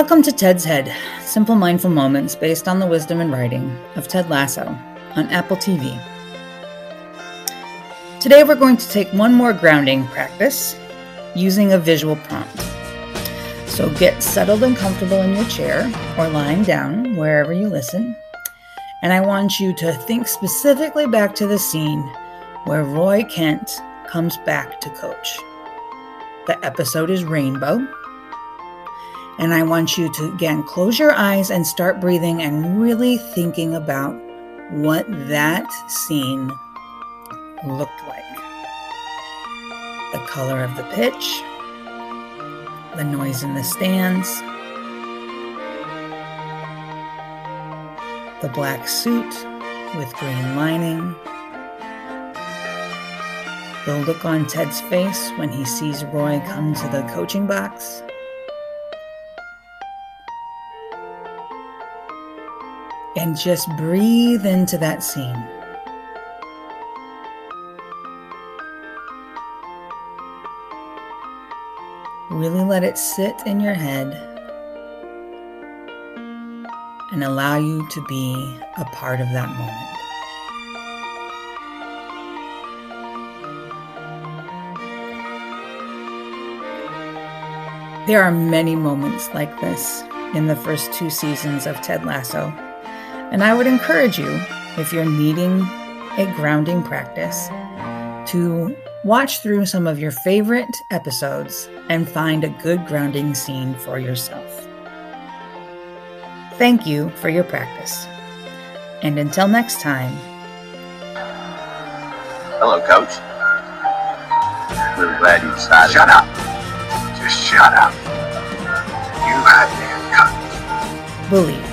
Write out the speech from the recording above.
Welcome to Ted's Head, simple mindful moments based on the wisdom and writing of Ted Lasso on Apple TV. Today we're going to take one more grounding practice using a visual prompt. So get settled and comfortable in your chair or lying down wherever you listen. And I want you to think specifically back to the scene where Roy Kent comes back to coach. The episode is Rainbow and I want you to again close your eyes and start breathing and really thinking about what that scene looked like. The color of the pitch, the noise in the stands, the black suit with green lining, the look on Ted's face when he sees Roy come to the coaching box. And just breathe into that scene. Really let it sit in your head and allow you to be a part of that moment. There are many moments like this in the first two seasons of Ted Lasso. And I would encourage you, if you're needing a grounding practice, to watch through some of your favorite episodes and find a good grounding scene for yourself. Thank you for your practice. And until next time. Hello, Coach. Really glad you decided. Shut up. Just shut up. You had me, Coach. Believe.